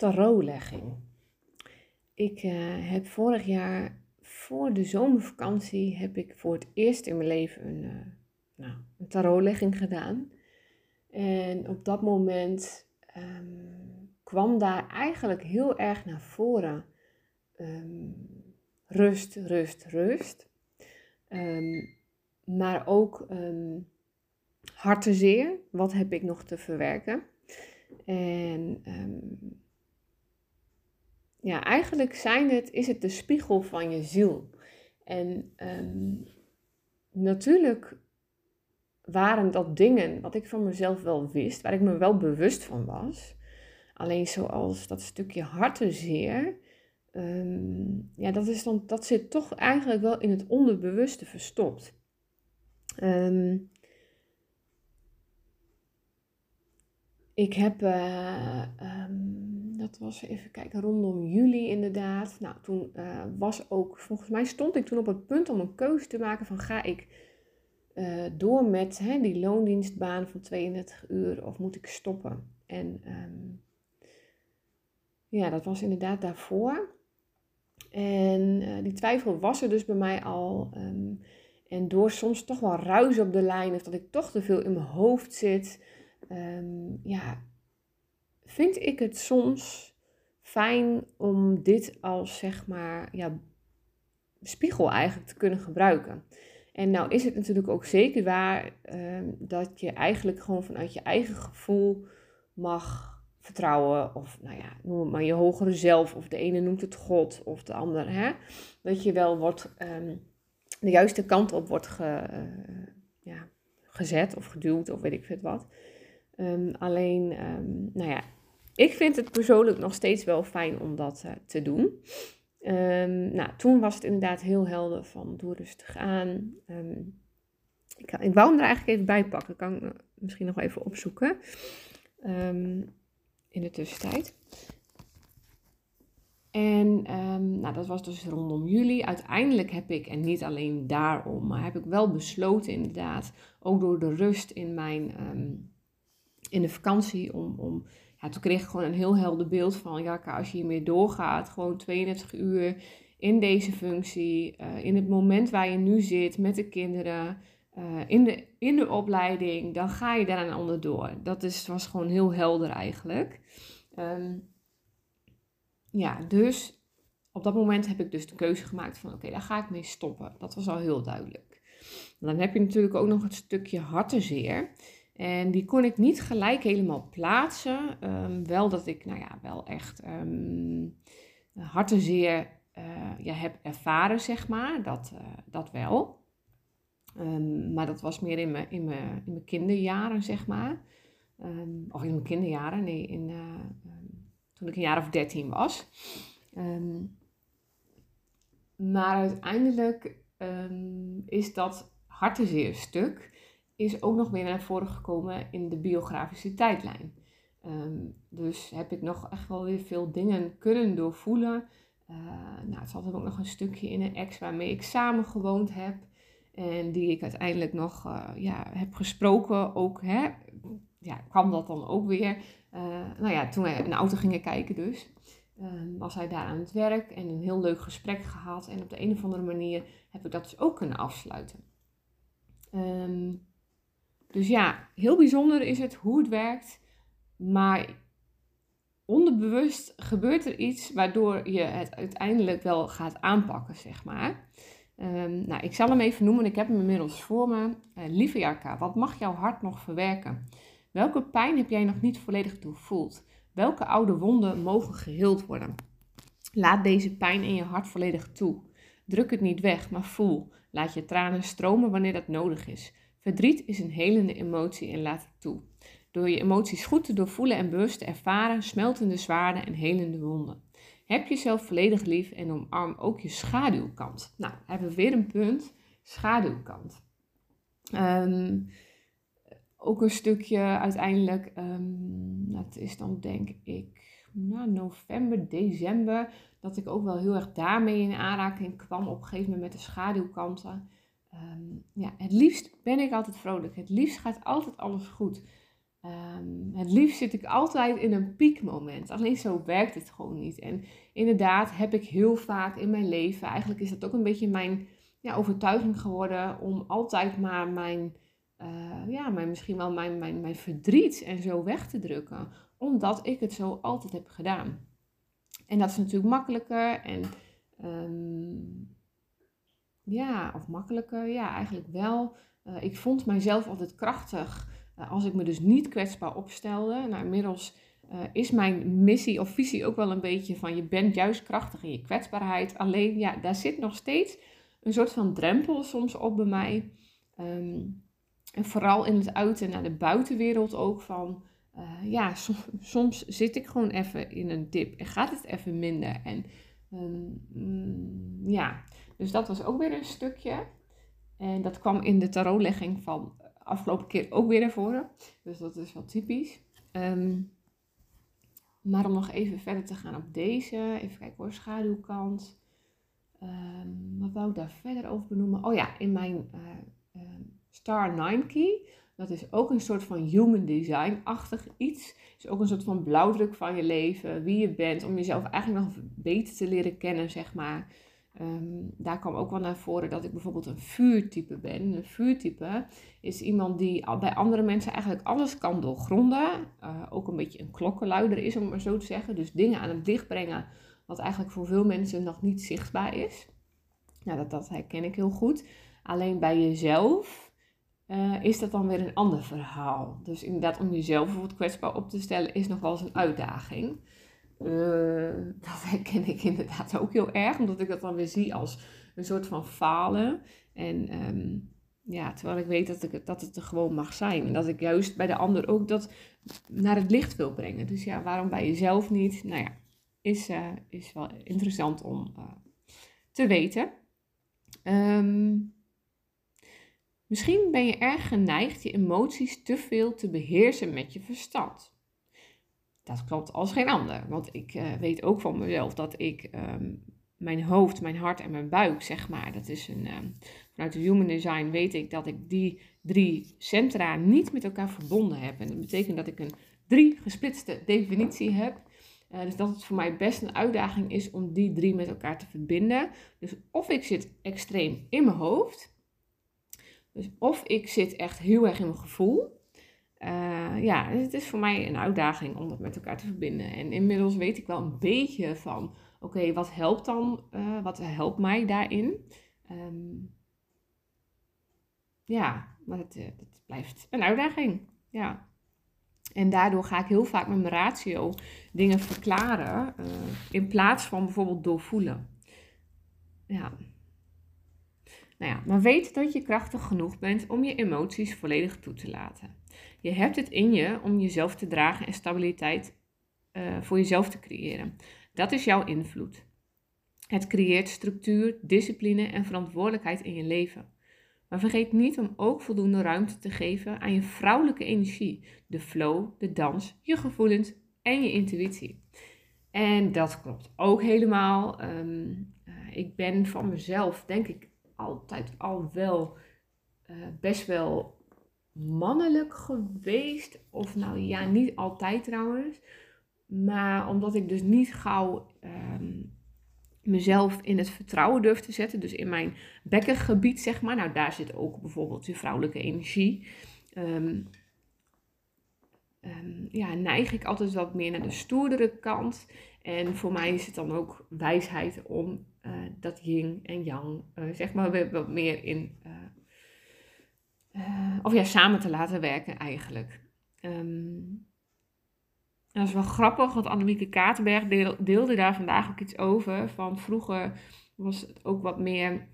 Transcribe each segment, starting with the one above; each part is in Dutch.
tarotlegging. Ik eh, heb vorig jaar voor de zomervakantie heb ik voor het eerst in mijn leven een, uh, nou, een tarotlegging gedaan. En op dat moment ehm, kwam daar eigenlijk heel erg naar voren ehm, rust, rust, rust. Um, maar ook um, hartezeer. Wat heb ik nog te verwerken? En ja, eigenlijk zijn het, is het de spiegel van je ziel. En natuurlijk waren dat dingen wat ik van mezelf wel wist, waar ik me wel bewust van was. Alleen zoals dat stukje hartenzeer, um, ja, dat, is dan, dat zit toch eigenlijk wel in het onderbewuste verstopt. Um, ik heb, um, dat was even kijken, rondom juli inderdaad. Nou, toen uh, was ook, volgens mij stond ik toen op het punt om een keuze te maken van ga ik uh, door met hè, die loondienstbaan van 32 uur of moet ik stoppen? En um, ja, dat was inderdaad daarvoor. En uh, die twijfel was er dus bij mij al. Um, en door soms toch wel ruis op de lijn of dat ik toch te veel in mijn hoofd zit, um, ja, vind ik het soms fijn om dit als zeg maar ja, spiegel eigenlijk te kunnen gebruiken. En nou is het natuurlijk ook zeker waar um, dat je eigenlijk gewoon vanuit je eigen gevoel mag vertrouwen. Of nou ja, noem het maar je hogere zelf. Of de ene noemt het God of de ander. Hè? Dat je wel wordt, um, de juiste kant op wordt ge, uh, ja, gezet of geduwd of weet ik veel wat. Um, alleen, nou ja, ik vind het persoonlijk nog steeds wel fijn om dat uh, te doen. Um, nou, toen was het inderdaad heel helder van doe rustig aan. Um, ik, ik wou hem er eigenlijk even bij pakken. Kan ik misschien nog even opzoeken. Um, in de tussentijd. En nou, dat was dus rondom juli. Uiteindelijk heb ik, en niet alleen daarom, maar heb ik wel besloten inderdaad, ook door de rust in mijn in de vakantie, om, om ja, toen kreeg ik gewoon een heel helder beeld van, ja, als je hiermee doorgaat, gewoon 32 uur in deze functie, uh, in het moment waar je nu zit met de kinderen, uh, in, de, in de opleiding, dan ga je daaraan onderdoor. Dat is, was gewoon heel helder eigenlijk. Um, ja, dus op dat moment heb ik dus de keuze gemaakt van, oké, daar ga ik mee stoppen. Dat was al heel duidelijk. dan heb je natuurlijk ook nog het stukje hartenzeer. En die kon ik niet gelijk helemaal plaatsen. Um, wel dat ik, nou ja, wel echt um, hartenzeer uh, ja, heb ervaren, zeg maar. Dat, uh, dat wel. Um, maar dat was meer in mijn, in mijn, in mijn kinderjaren, zeg maar. of in mijn kinderjaren, nee, in, uh, toen ik een jaar of dertien was. maar uiteindelijk is dat hartenzeer stuk is ook nog weer naar voren gekomen in de biografische tijdlijn. Um, dus heb ik nog echt wel weer veel dingen kunnen doorvoelen. Uh, nou, het zat ook nog een stukje in een ex waarmee ik samen gewoond heb. En die ik uiteindelijk nog uh, ja, heb gesproken. Ook hè, ja, kwam dat dan ook weer. Uh, nou ja, toen we een auto gingen kijken dus. Ehm, was hij daar aan het werk en een heel leuk gesprek gehad. En op de een of andere manier heb ik dat dus ook kunnen afsluiten. Um, dus ja, heel bijzonder is het hoe het werkt. Maar onderbewust gebeurt er iets waardoor je het uiteindelijk wel gaat aanpakken, zeg maar. Um, nou, ik zal hem even noemen. Ik heb hem inmiddels voor me. Uh, lieve Jarka, wat mag jouw hart nog verwerken? Welke pijn heb jij nog niet volledig doorvoeld? Welke oude wonden mogen geheeld worden? Laat deze pijn in je hart volledig toe. Druk het niet weg, maar voel. Laat je tranen stromen wanneer dat nodig is. Verdriet is een helende emotie en laat het toe. Door je emoties goed te doorvoelen en bewust te ervaren, smeltende zwaarden en helende wonden. Heb jezelf volledig lief en omarm ook je schaduwkant. Nou, hebben we weer een punt. Schaduwkant. Um, ook een stukje uiteindelijk, um, dat is dan denk ik nou, november, december, dat ik ook wel heel erg daarmee in aanraking kwam op een gegeven moment met de schaduwkanten. Um, ja, het liefst ben ik altijd vrolijk. Het liefst gaat altijd alles goed. Ehm, het liefst zit ik altijd in een piekmoment. Alleen zo werkt het gewoon niet. En inderdaad heb ik heel vaak in mijn leven, eigenlijk is dat ook een beetje mijn ja, overtuiging geworden om altijd maar mijn, uh, ja, mijn, misschien wel mijn, mijn, mijn verdriet en zo weg te drukken. Omdat ik het zo altijd heb gedaan. En dat is natuurlijk makkelijker en um, ja, of makkelijker, ja, eigenlijk wel. Uh, ik vond mijzelf altijd krachtig uh, als ik me dus niet kwetsbaar opstelde. Nou, inmiddels uh, is mijn missie of visie ook wel een beetje van je bent juist krachtig in je kwetsbaarheid. Alleen ja, daar zit nog steeds een soort van drempel soms op bij mij. Um, en vooral in het uiten naar de buitenwereld ook van, ja, soms, zit ik gewoon even in een dip en gaat het even minder. En um, mm, ja, dus dat was ook weer een stukje. En dat kwam in de tarotlegging van afgelopen keer ook weer naar voren. Dus dat is wel typisch. Um, maar om nog even verder te gaan op deze, even kijken hoor, schaduwkant. Um, wat wou ik daar verder over benoemen? Oh ja, in mijn uh, uh, Star 9 Key. Dat is ook een soort van human design-achtig iets. is ook een soort van blauwdruk van je leven, wie je bent, om jezelf eigenlijk nog beter te leren kennen, zeg maar. Um, daar kwam ook wel naar voren dat ik bijvoorbeeld een vuurtype ben. Een vuurtype is iemand die bij andere mensen eigenlijk alles kan doorgronden. Uh, ook een beetje een klokkenluider is, om maar zo te zeggen. Dus dingen aan het licht brengen wat eigenlijk voor veel mensen nog niet zichtbaar is. Nou, dat, dat herken ik heel goed. Alleen bij jezelf uh, is dat dan weer een ander verhaal. Dus inderdaad, om jezelf bijvoorbeeld kwetsbaar op te stellen, is nog wel eens een uitdaging. Uh, dat herken ik inderdaad ook heel erg, omdat ik dat dan weer zie als een soort van falen. En um, ja, terwijl ik weet dat, ik, dat het er gewoon mag zijn. En dat ik juist bij de ander ook dat naar het licht wil brengen. Dus ja, waarom bij jezelf niet? Nou ja, is, uh, is wel interessant om uh, te weten. Um, misschien ben je erg geneigd je emoties te veel te beheersen met je verstand. Dat klopt als geen ander. Want ik uh, weet ook van mezelf dat ik um, mijn hoofd, mijn hart en mijn buik, zeg maar, dat is een. Um, vanuit de Human Design weet ik dat ik die drie centra niet met elkaar verbonden heb. En dat betekent dat ik een drie gesplitste definitie heb. Uh, dus dat het voor mij best een uitdaging is om die drie met elkaar te verbinden. Dus of ik zit extreem in mijn hoofd. Dus of ik zit echt heel erg in mijn gevoel. Uh, ja, het is voor mij een uitdaging om dat met elkaar te verbinden. En inmiddels weet ik wel een beetje van, oké, wat helpt dan, uh, wat helpt mij daarin? Um, ja, maar het, het, blijft een uitdaging. Ja. En daardoor ga ik heel vaak met mijn ratio dingen verklaren, in plaats van bijvoorbeeld doorvoelen. Ja. Nou ja, maar weet dat je krachtig genoeg bent om je emoties volledig toe te laten. Je hebt het in je om jezelf te dragen en stabiliteit uh, voor jezelf te creëren. Dat is jouw invloed. Het creëert structuur, discipline en verantwoordelijkheid in je leven. Maar vergeet niet om ook voldoende ruimte te geven aan je vrouwelijke energie, de flow, de dans, je gevoelens en je intuïtie. En dat klopt ook helemaal. Um, uh, ik ben van mezelf, denk ik, altijd al wel uh, best wel mannelijk geweest. Of nou ja, niet altijd trouwens. Maar omdat ik dus niet gauw um, mezelf in het vertrouwen durf te zetten. Dus in mijn bekkengebied, zeg maar. Nou, daar zit ook bijvoorbeeld je vrouwelijke energie. Um, um, ja, neig ik altijd wat meer naar de stoerdere kant. En voor mij is het dan ook wijsheid om uh, dat yin en yang, uh, zeg maar, wat meer in uh, uh, of ja, samen te laten werken eigenlijk. Um, dat is wel grappig, want Annemieke Katenberg deelde daar vandaag ook iets over. Van vroeger was het ook wat meer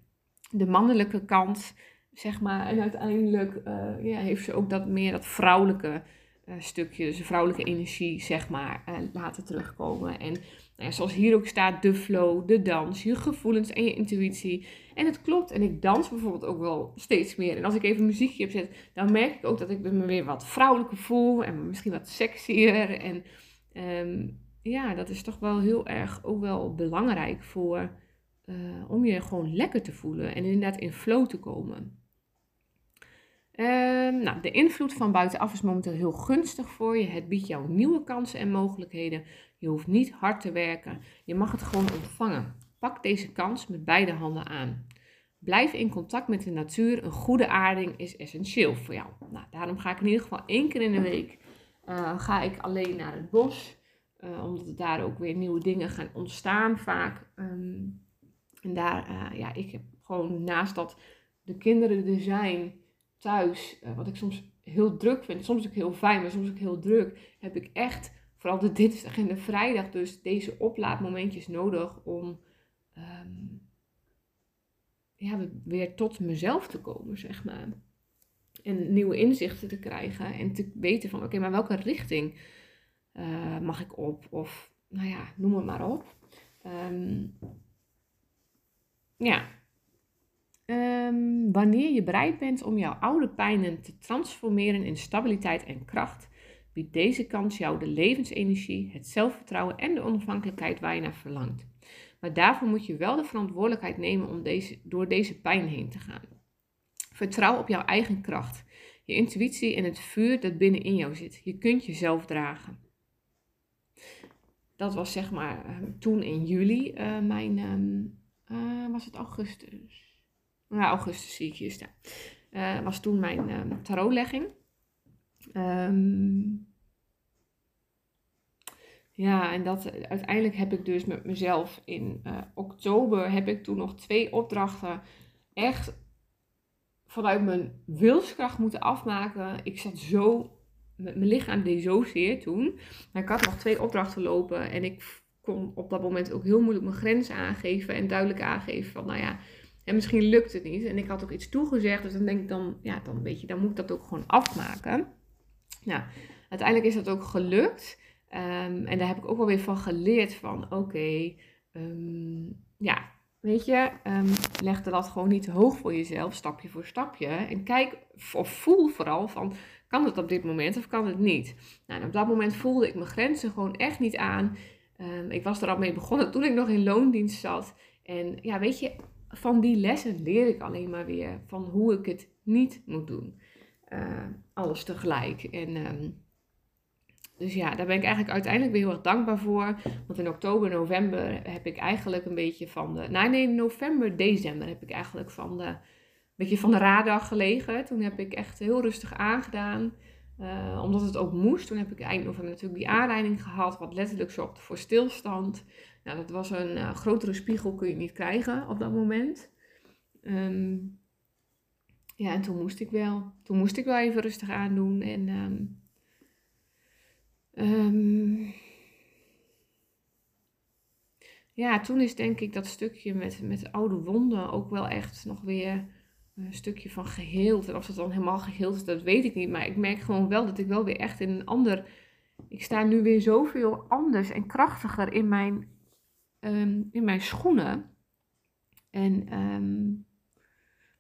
de mannelijke kant, zeg maar. En uiteindelijk uh, ja, heeft ze ook dat meer dat vrouwelijke uh, stukje, dus de vrouwelijke energie, zeg maar, laten terugkomen. En nou zoals hier ook staat, de flow, de dans, je gevoelens en je intuïtie. En het klopt. En ik dans bijvoorbeeld ook wel steeds meer. En als ik even muziekje opzet, dan merk ik ook dat ik me weer wat vrouwelijker voel. En misschien wat sexier. En um, ja, dat is toch wel heel erg ook wel belangrijk voor... Uh, om je gewoon lekker te voelen. En inderdaad in flow te komen. Ehm, nou, de invloed van buitenaf is momenteel heel gunstig voor je. Het biedt jou nieuwe kansen en mogelijkheden. Je hoeft niet hard te werken. Je mag het gewoon ontvangen. Pak deze kans met beide handen aan. Blijf in contact met de natuur. Een goede aarding is essentieel voor jou. Nou, daarom ga ik in ieder geval één keer in de week uh, ga ik alleen naar het bos. Uh, omdat daar ook weer nieuwe dingen gaan ontstaan vaak. Ehm, en daar, uh, ja, ik heb gewoon naast dat de kinderen er zijn thuis, wat ik soms heel druk vind, soms ook heel fijn, maar soms ook heel druk, heb ik echt, vooral de dinsdag en de vrijdag, dus deze oplaadmomentjes nodig om um, ja, weer tot mezelf te komen, zeg maar. En nieuwe inzichten te krijgen en te weten van, oké, maar welke richting uh, mag ik op? Of, nou ja, noem het maar op. Um, ja. Um, wanneer je bereid bent om jouw oude pijnen te transformeren in stabiliteit en kracht, biedt deze kans jou de levensenergie, het zelfvertrouwen en de onafhankelijkheid waar je naar verlangt. Maar daarvoor moet je wel de verantwoordelijkheid nemen om deze, door deze pijn heen te gaan. Vertrouw op jouw eigen kracht, je intuïtie en het vuur dat binnenin jou zit. Je kunt jezelf dragen. Dat was zeg maar ehm, toen in juli uh, mijn, um, uh, was het augustus? Ja, augustus zie ik hier staan. Uh, was toen mijn um, tarotlegging. Um, ja, en dat uiteindelijk heb ik dus met mezelf in uh, oktober heb ik toen nog twee opdrachten echt vanuit mijn wilskracht moeten afmaken. Ik zat zo, mijn lichaam deed zo zeer toen. Maar ik had nog twee opdrachten lopen en ik kon op dat moment ook heel moeilijk mijn grenzen aangeven en duidelijk aangeven van, nou ja, en misschien lukt het niet. En ik had ook iets toegezegd, dus dan denk ik dan, ja, dan weet je, dan moet ik dat ook gewoon afmaken. Nou, uiteindelijk is dat ook gelukt. Um, en daar heb ik ook wel weer van geleerd van, oké, um, ja, weet je, um, leg de lat gewoon niet te hoog voor jezelf, stapje voor stapje. En kijk, of voel vooral van, kan het op dit moment of kan het niet? Nou, en op dat moment voelde ik mijn grenzen gewoon echt niet aan. ik was er al mee begonnen toen ik nog in loondienst zat. En ja, weet je, van die lessen leer ik alleen maar weer van hoe ik het niet moet doen. Uh, alles tegelijk. En dus ja, daar ben ik eigenlijk uiteindelijk weer heel erg dankbaar voor. Want in oktober, november heb ik eigenlijk een beetje van de. Nou, nee, november, december heb ik eigenlijk van de. Een beetje van de radar gelegen. Toen heb ik echt heel rustig aangedaan. Uh, omdat het ook moest. Toen heb ik eind november natuurlijk die aanleiding gehad. Wat letterlijk zorgde voor stilstand. Nou, dat was een uh, grotere spiegel kun je niet krijgen op dat moment. Um, ja, en toen moest ik wel. Toen moest ik wel even rustig aandoen. En. Um, ja, toen is denk ik dat stukje met, met oude wonden ook wel echt nog weer een stukje van geheeld. En of dat dan helemaal geheeld is, dat weet ik niet. Maar ik merk gewoon wel dat ik wel weer echt in een ander. Ik sta nu weer zoveel anders en krachtiger in mijn, um, in mijn schoenen. En um,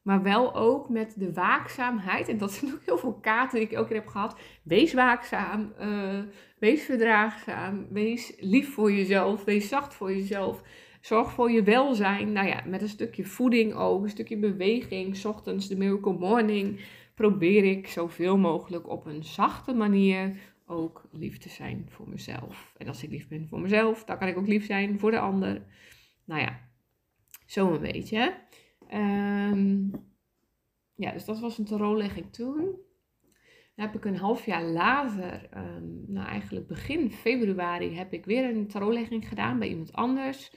maar wel ook met de waakzaamheid. En dat zijn ook heel veel kaarten die ik keer heb gehad. Wees waakzaam, uh, wees verdraagzaam, wees lief voor jezelf, wees zacht voor jezelf. Zorg voor je welzijn. Nou ja, met een stukje voeding ook, een stukje beweging. S ochtends de Miracle Morning probeer ik zoveel mogelijk op een zachte manier ook lief te zijn voor mezelf. En als ik lief ben voor mezelf, dan kan ik ook lief zijn voor de ander. Nou ja, zo een beetje. Um, ja, dus dat was een tarotlegging toen. Dan heb ik een half jaar later, um, nou eigenlijk begin februari, heb ik weer een tarotlegging gedaan bij iemand anders.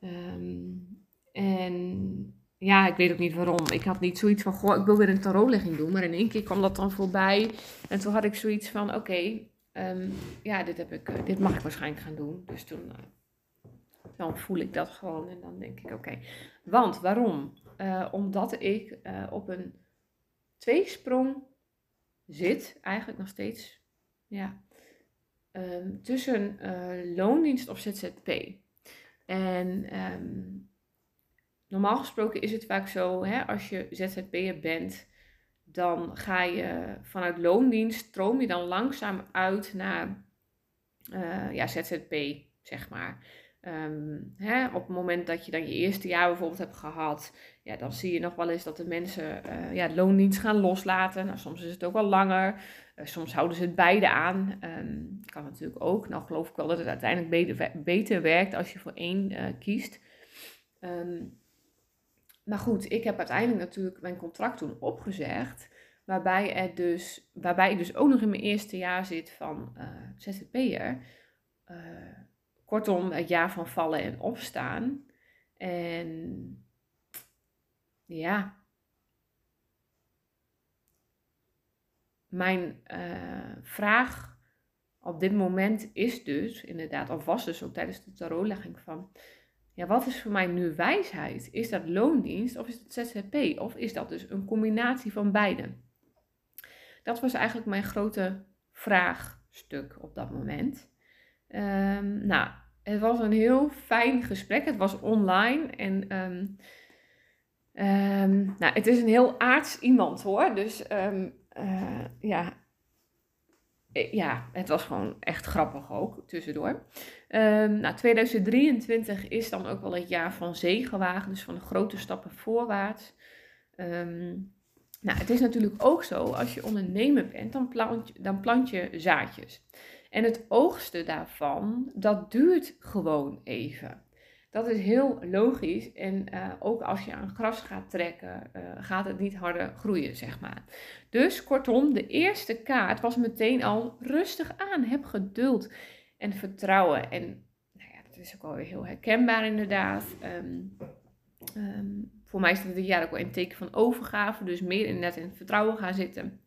Um, en ja, ik weet ook niet waarom. Ik had niet zoiets van, goh, ik wil weer een tarotlegging doen. Maar in één keer kwam dat dan voorbij. En toen had ik zoiets van, oké, ja, dit, heb ik, dit mag ik waarschijnlijk gaan doen. Dus toen, uh, dan voel ik dat gewoon en dan denk ik, oké. Want waarom? Uh, omdat ik uh, op een tweesprong zit, eigenlijk nog steeds, ja, um, tussen uh, loondienst of ZZP. En um, normaal gesproken is het vaak zo, hè, als je ZZP'er bent, dan ga je vanuit loondienst, stroom je dan langzaam uit naar ja, ZZP, zeg maar. Ehm, hè, op het moment dat je dan je eerste jaar bijvoorbeeld hebt gehad, ja, dan zie je nog wel eens dat de mensen uh, ja, loondienst gaan loslaten. Nou, soms is het ook wel langer, uh, soms houden ze het beide aan. Um, kan natuurlijk ook. Nou geloof ik wel dat het uiteindelijk beter, werkt als je voor één uh, kiest. Um, maar goed, ik heb uiteindelijk natuurlijk mijn contract toen opgezegd. Waarbij, er dus, waarbij ik dus ook nog in mijn eerste jaar zit van ZZP'er. Kortom, het jaar van vallen en opstaan. En ja. Mijn uh, vraag op dit moment is dus inderdaad, of was dus ook tijdens de tarotlegging van ja, wat is voor mij nu wijsheid? Is dat loondienst of is dat ZZP? Of is dat dus een combinatie van beide? Dat was eigenlijk mijn grote vraagstuk op dat moment. Um, nou, het was een heel fijn gesprek. Het was online en um, um, nou, het is een heel aards iemand hoor. Dus uh, ja, eh, ja, het was gewoon echt grappig ook tussendoor. Nou, 2023 is dan ook wel het jaar van zegenwagen, dus van de grote stappen voorwaarts. Nou, het is natuurlijk ook zo, als je ondernemer bent, dan plant, dan plant je zaadjes. En het oogsten daarvan, dat duurt gewoon even. Dat is heel logisch. En uh, ook als je aan gras gaat trekken, uh, gaat het niet harder groeien, zeg maar. Dus kortom, de eerste kaart was meteen al rustig aan. Heb geduld en vertrouwen. En nou ja, dat is ook alweer heel herkenbaar inderdaad. Um, um, voor mij het dit jaar ook wel een teken van overgave. Dus meer inderdaad in het vertrouwen gaan zitten.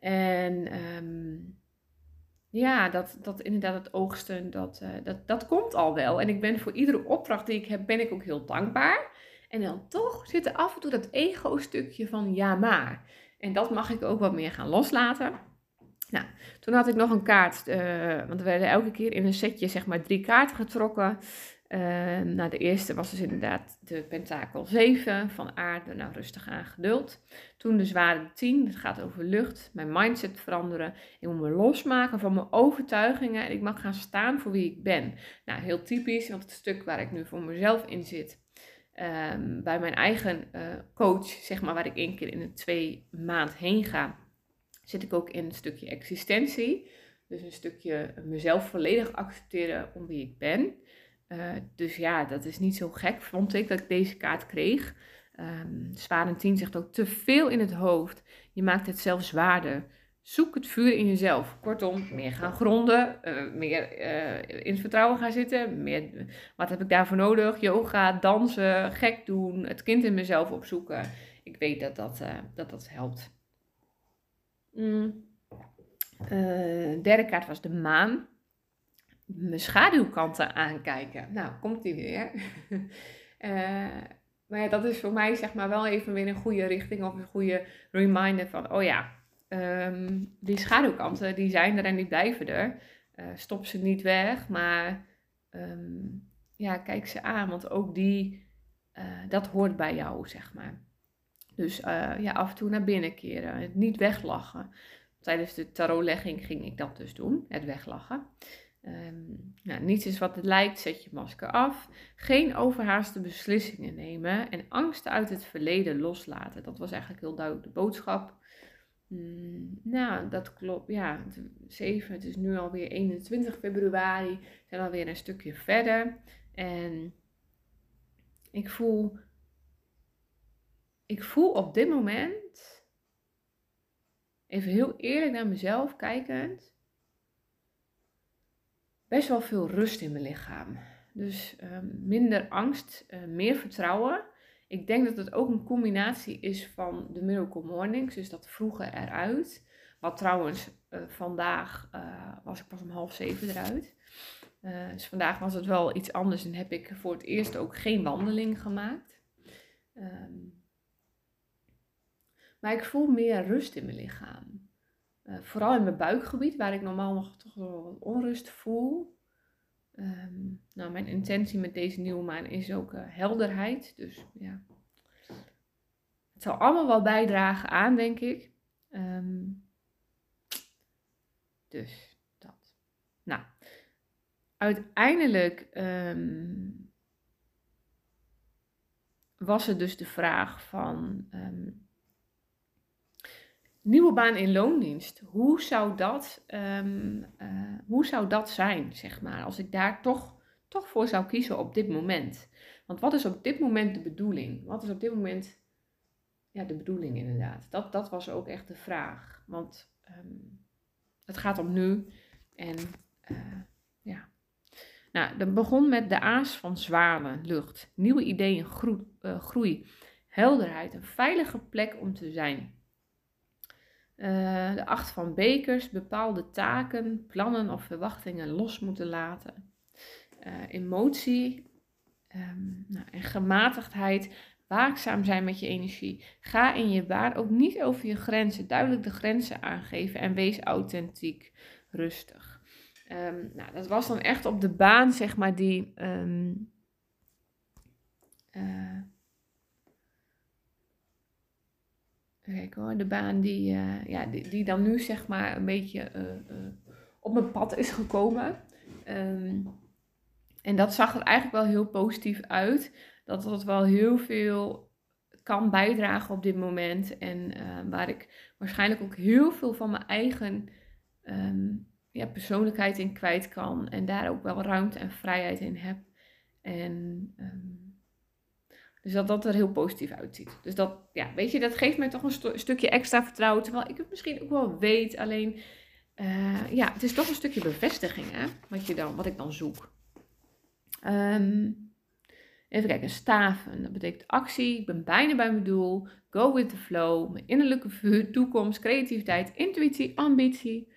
En... Um, ja, dat, dat inderdaad het oogsten, dat, uh, dat, dat komt al wel. En ik ben voor iedere opdracht die ik heb, ben ik ook heel dankbaar. En dan toch zit er af en toe dat ego-stukje van ja maar. En dat mag ik ook wat meer gaan loslaten. Nou, toen had ik nog een kaart, uh, want er werden elke keer in een setje zeg maar drie kaarten getrokken. Uh, nou, de eerste was dus inderdaad de pentakel 7 van aarde, nou rustig aan geduld. Toen de zware 10, dat gaat over lucht, mijn mindset veranderen. Ik moet me losmaken van mijn overtuigingen en ik mag gaan staan voor wie ik ben. Nou, heel typisch, want het stuk waar ik nu voor mezelf in zit, um, bij mijn eigen uh, coach, zeg maar, waar ik één keer in de twee maand heen ga, zit ik ook in een stukje existentie. Dus een stukje mezelf volledig accepteren om wie ik ben. Uh, dus ja, dat is niet zo gek, vond ik, dat ik deze kaart kreeg. Um, Zwaar 10 zegt ook te veel in het hoofd. Je maakt het zelf zwaarder. Zoek het vuur in jezelf. Kortom, meer gaan gronden, uh, meer uh, in het vertrouwen gaan zitten. Meer, wat heb ik daarvoor nodig? Yoga, dansen, gek doen, het kind in mezelf opzoeken. Ik weet dat dat, dat, dat helpt. Mm. derde kaart was de maan mijn schaduwkanten aankijken. Nou, komt die weer. uh, maar ja, dat is voor mij zeg maar wel even weer een goede richting of een goede reminder van, oh ja, um, die schaduwkanten die zijn er en die blijven er. Uh, stop ze niet weg, maar um, ja, kijk ze aan, want ook die, uh, dat hoort bij jou, zeg maar. Dus ja, af en toe naar binnen keren, het niet weglachen. Tijdens de tarotlegging ging ik dat dus doen, het weglachen. Um, nou, niets is wat het lijkt, zet je masker af. Geen overhaaste beslissingen nemen en angsten uit het verleden loslaten. Dat was eigenlijk heel duidelijk de boodschap. Mm, nou, dat klopt. Ja, 7, het is nu alweer 21 februari. We zijn alweer een stukje verder. En ik voel, ik voel op dit moment, even heel eerlijk naar mezelf kijkend best wel veel rust in mijn lichaam. Dus ehm, minder angst, uh, meer vertrouwen. Ik denk dat het ook een combinatie is van de Miracle Mornings, dus dat vroege eruit. Wat trouwens, uh, vandaag uh, was ik pas om half zeven eruit. dus vandaag was het wel iets anders en heb ik voor het eerst ook geen wandeling gemaakt. Um, maar ik voel meer rust in mijn lichaam. Uh, vooral in mijn buikgebied, waar ik normaal nog toch wel wat onrust voel. Um, nou, mijn intentie met deze nieuwe maan is ook uh, helderheid. Dus ja, het zal allemaal wel bijdragen aan, denk ik. Um, dus dat. Nou, uiteindelijk ehm, was het dus de vraag van ehm, nieuwe baan in loondienst. Hoe zou dat, ehm, eh, hoe zou dat zijn, zeg maar, als ik daar toch, toch voor zou kiezen op dit moment? Want wat is op dit moment de bedoeling? Wat is op dit moment ja, de bedoeling inderdaad? Dat, dat was ook echt de vraag. Want het gaat om nu en uh, ja. Nou, dat begon met de aas van zwanen, lucht, nieuwe ideeën, groei, uh, groei helderheid, een veilige plek om te zijn. Uh, de acht van bekers, bepaalde taken, plannen of verwachtingen los moeten laten. Uh, emotie um, nou, en gematigdheid, waakzaam zijn met je energie. Ga in je baan ook niet over je grenzen, duidelijk de grenzen aangeven en wees authentiek, rustig. Um, nou, dat was dan echt op de baan, zeg maar, die. Um, uh, kijk hoor, de baan die, uh, ja, die, die, dan nu, zeg maar, een beetje uh, op mijn pad is gekomen. Um, en dat zag er eigenlijk wel heel positief uit. Dat dat wel heel veel kan bijdragen op dit moment. En waar ik waarschijnlijk ook heel veel van mijn eigen ja, persoonlijkheid in kwijt kan. En daar ook wel ruimte en vrijheid in heb. En um, dus dat dat er heel positief uitziet. Dus dat, ja, weet je, dat geeft mij toch een stukje extra vertrouwen. Terwijl ik het misschien ook wel weet. Alleen, uh, ja, het is toch een stukje bevestiging, hè. Wat, je dan, wat ik dan zoek. Um, even kijken, staven. Dat betekent actie. Ik ben bijna bij mijn doel. Go with the flow. Mijn innerlijke vuur, toekomst, creativiteit, intuïtie, ambitie.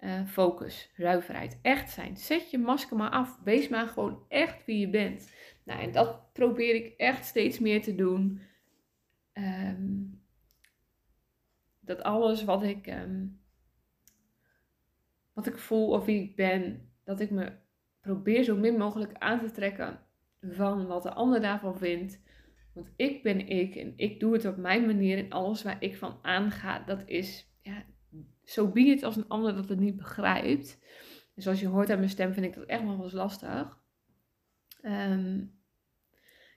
Uh, focus, zuiverheid, echt zijn. Zet je masker maar af. Wees maar gewoon echt wie je bent. Nou, en dat probeer ik echt steeds meer te doen. Um, dat alles wat ik, um, wat ik voel of wie ik ben, dat ik me probeer zo min mogelijk aan te trekken van wat de ander daarvan vindt. Want ik ben ik en ik doe het op mijn manier en alles waar ik van aanga, dat is ja, zo so be als een ander dat het niet begrijpt. En zoals je hoort aan mijn stem vind ik dat echt nog wel eens lastig. Um,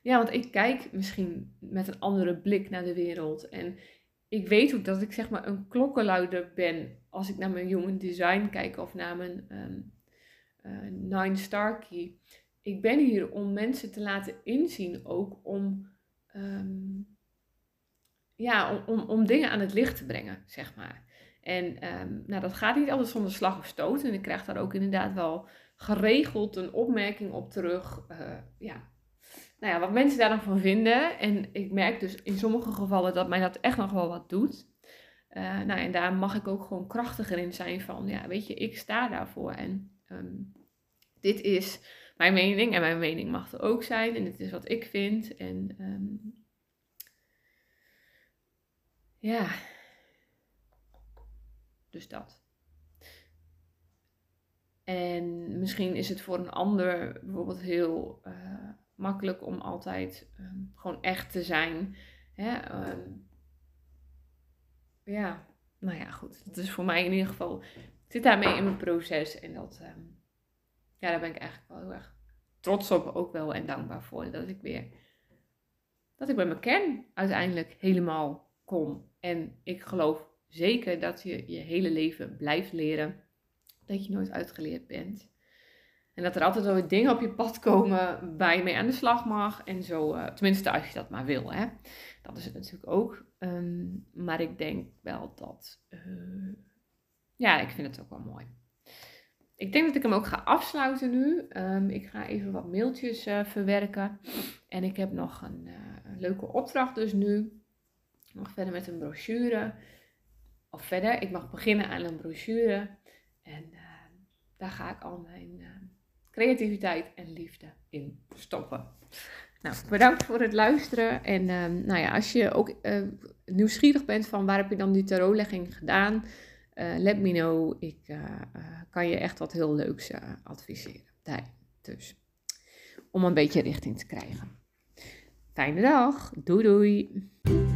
ja, want ik kijk misschien met een andere blik naar de wereld. En ik weet ook dat ik zeg maar een klokkenluider ben als ik naar mijn human design kijk of naar mijn um, uh, Nine Star Key. Ik ben hier om mensen te laten inzien ook om, um, ja, om, om, dingen aan het licht te brengen, zeg maar. En um, nou, dat gaat niet altijd zonder slag of stoot. En ik krijg daar ook inderdaad wel geregeld een opmerking op terug. Uh, ja. Nou ja, wat mensen daar dan van vinden. En ik merk dus in sommige gevallen dat mij dat echt nog wel wat doet. Uh, nou, en daar mag ik ook gewoon krachtiger in zijn van, ja, weet je, ik sta daarvoor. En um, dit is mijn mening en mijn mening mag er ook zijn. En dit is wat ik vind. En um, ja, dus dat. En misschien is het voor een ander bijvoorbeeld heel uh, makkelijk om altijd um, gewoon echt te zijn. Hè? Um, ja, nou ja, goed. Dat is voor mij in ieder geval. Zit daarmee in mijn proces. En dat, um, ja, daar ben ik eigenlijk wel heel erg trots op ook wel en dankbaar voor. Dat ik weer, dat ik bij mijn kern uiteindelijk helemaal kom. En ik geloof zeker dat je je hele leven blijft leren. Dat je nooit uitgeleerd bent. En dat er altijd wel dingen op je pad komen waar je mee aan de slag mag. En zo, uh, tenminste als je dat maar wil. Hè. Dat is het natuurlijk ook. Um, maar ik denk wel dat... Uh, ja, ik vind het ook wel mooi. Ik denk dat ik hem ook ga afsluiten nu. Um, ik ga even wat mailtjes uh, verwerken. En ik heb nog een, een leuke opdracht dus nu. Nog verder met een brochure of verder. Ik mag beginnen aan een brochure. En uh, daar ga ik al mijn creativiteit en liefde in stoppen. Nou, bedankt voor het luisteren. En uh, nou ja, als je ook eh, nieuwsgierig bent van waar heb je dan die tarotlegging gedaan, let me know. Ik kan je echt wat heel leuks adviseren. Daar, dus, om een beetje richting te krijgen. Fijne dag. Doei doei.